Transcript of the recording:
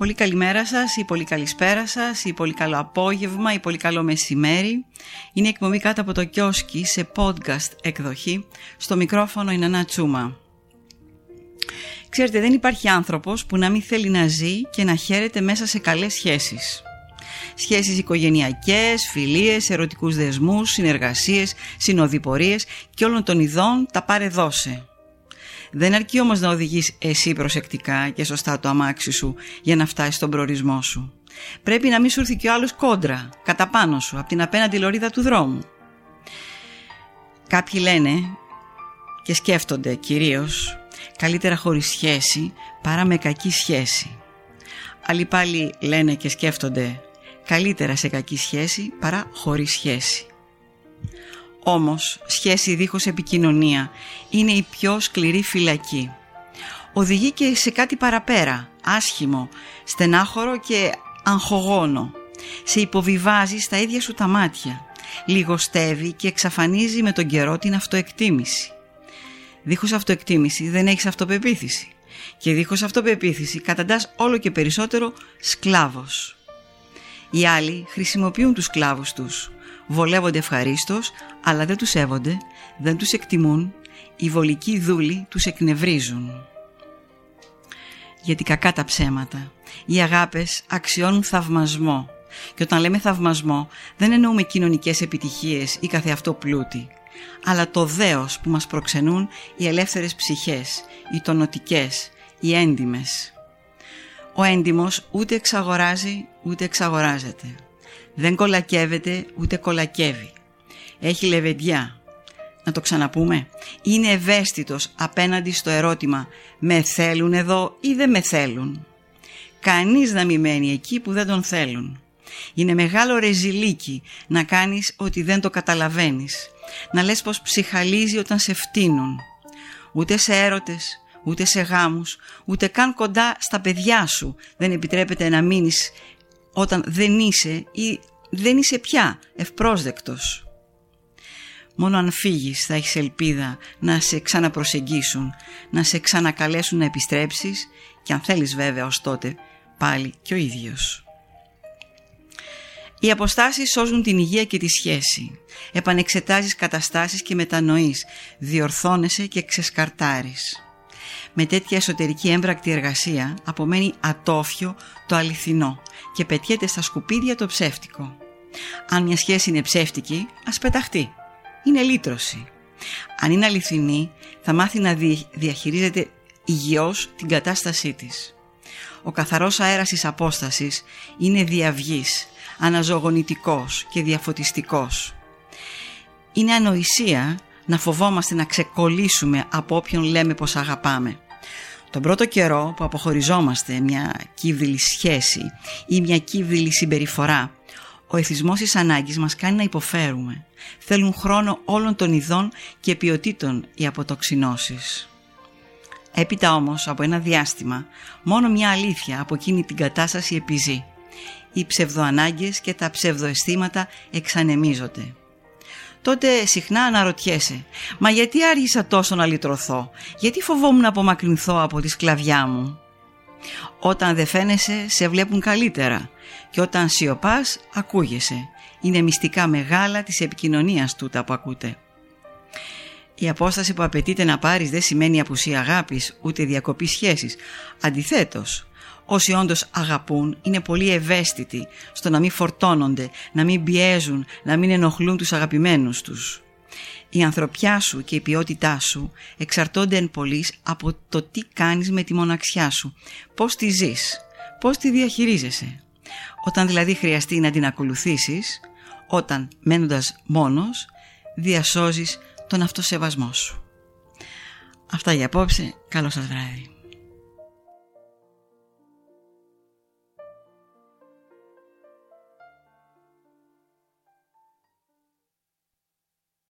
Πολύ καλημέρα σας ή πολύ καλησπέρα σας ή πολύ καλό απόγευμα ή πολύ καλό μεσημέρι. Είναι η εκπομπή κάτω από το κιόσκι σε podcast εκδοχή. Στο μικρόφωνο είναι ένα τσούμα. Ξέρετε δεν υπάρχει άνθρωπος που να μην θέλει να ζει και να χαίρεται μέσα σε καλές σχέσεις. Σχέσεις οικογενειακές, φιλίες, ερωτικούς δεσμούς, συνεργασίες, συνοδοιπορίες και όλων των ειδών τα πάρε δώσε. Δεν αρκεί όμως να οδηγείς εσύ προσεκτικά και σωστά το αμάξι σου για να φτάσεις στον προορισμό σου. Πρέπει να μην σου έρθει και ο άλλος κόντρα, κατά πάνω σου, από την απέναντι λωρίδα του δρόμου. Κάποιοι λένε και σκέφτονται κυρίως καλύτερα χωρίς σχέση παρά με κακή σχέση. Άλλοι πάλι λένε και σκέφτονται καλύτερα σε κακή σχέση παρά χωρίς σχέση. Όμως, σχέση δίχως επικοινωνία είναι η πιο σκληρή φυλακή. Οδηγεί και σε κάτι παραπέρα, άσχημο, στενάχωρο και αγχογόνο. Σε υποβιβάζει στα ίδια σου τα μάτια. Λιγοστεύει και εξαφανίζει με τον καιρό την αυτοεκτίμηση. Δίχως αυτοεκτίμηση δεν έχεις αυτοπεποίθηση. Και δίχως αυτοπεποίθηση καταντάς όλο και περισσότερο σκλάβος. Οι άλλοι χρησιμοποιούν τους σκλάβους τους βολεύονται ευχαρίστως, αλλά δεν τους σέβονται, δεν τους εκτιμούν, οι βολικοί δούλοι τους εκνευρίζουν. Γιατί κακά τα ψέματα. Οι αγάπες αξιώνουν θαυμασμό. Και όταν λέμε θαυμασμό δεν εννοούμε κοινωνικές επιτυχίες ή καθεαυτό πλούτη, αλλά το δέος που μας προξενούν οι ελεύθερες ψυχές, οι τονοτικές, οι έντιμες. Ο έντιμος ούτε εξαγοράζει ούτε εξαγοράζεται. Δεν κολακεύεται ούτε κολακεύει. Έχει λεβεντιά. Να το ξαναπούμε. Είναι ευαίσθητος απέναντι στο ερώτημα «Με θέλουν εδώ ή δεν με θέλουν». Κανείς να μην μένει εκεί που δεν τον θέλουν. Είναι μεγάλο ρεζιλίκι να κάνεις ότι δεν το καταλαβαίνεις. Να λες πως ψυχαλίζει όταν σε φτύνουν. Ούτε σε έρωτες, ούτε σε γάμους, ούτε καν κοντά στα παιδιά σου δεν επιτρέπεται να μείνεις όταν δεν είσαι ή δεν είσαι πια ευπρόσδεκτος. Μόνο αν φύγεις θα έχεις ελπίδα να σε ξαναπροσεγγίσουν, να σε ξανακαλέσουν να επιστρέψεις και αν θέλεις βέβαια ως τότε πάλι και ο ίδιος. Οι αποστάσεις σώζουν την υγεία και τη σχέση. Επανεξετάζεις καταστάσεις και μετανοείς, διορθώνεσαι και ξεσκαρτάρεις με τέτοια εσωτερική έμπρακτη εργασία απομένει ατόφιο το αληθινό και πετιέται στα σκουπίδια το ψεύτικο. Αν μια σχέση είναι ψεύτικη, ας πεταχτεί. Είναι λύτρωση. Αν είναι αληθινή, θα μάθει να διαχειρίζεται υγιώς την κατάστασή της. Ο καθαρός αέρας της απόστασης είναι διαυγής, αναζωογονητικός και διαφωτιστικός. Είναι ανοησία να φοβόμαστε να ξεκολλήσουμε από όποιον λέμε πως αγαπάμε. Τον πρώτο καιρό που αποχωριζόμαστε μια κύβδηλη σχέση ή μια κύβδηλη συμπεριφορά, ο εθισμός της ανάγκης μας κάνει να υποφέρουμε. Θέλουν χρόνο όλων των ειδών και ποιοτήτων οι αποτοξινώσεις. Έπειτα όμως από ένα διάστημα, μόνο μια αλήθεια από εκείνη την κατάσταση επιζεί. Οι ψευδοανάγκες και τα ψευδοαισθήματα εξανεμίζονται τότε συχνά αναρωτιέσαι «Μα γιατί άργησα τόσο να λυτρωθώ, γιατί φοβόμουν να απομακρυνθώ από τη σκλαβιά μου». Όταν δεν φαίνεσαι σε βλέπουν καλύτερα και όταν σιωπάς ακούγεσαι. Είναι μυστικά μεγάλα της επικοινωνίας τούτα που ακούτε. Η απόσταση που απαιτείται να πάρεις δεν σημαίνει απουσία αγάπης ούτε διακοπής σχέσης. Αντιθέτως, Όσοι όντως αγαπούν είναι πολύ ευαίσθητοι στο να μην φορτώνονται, να μην πιέζουν, να μην ενοχλούν τους αγαπημένους τους. Η ανθρωπιά σου και η ποιότητά σου εξαρτώνται εν πολλής από το τι κάνεις με τη μοναξιά σου, πώς τη ζεις, πώς τη διαχειρίζεσαι. Όταν δηλαδή χρειαστεί να την ακολουθήσεις, όταν μένοντας μόνος, διασώζεις τον αυτοσεβασμό σου. Αυτά για απόψε, καλό σας βράδυ.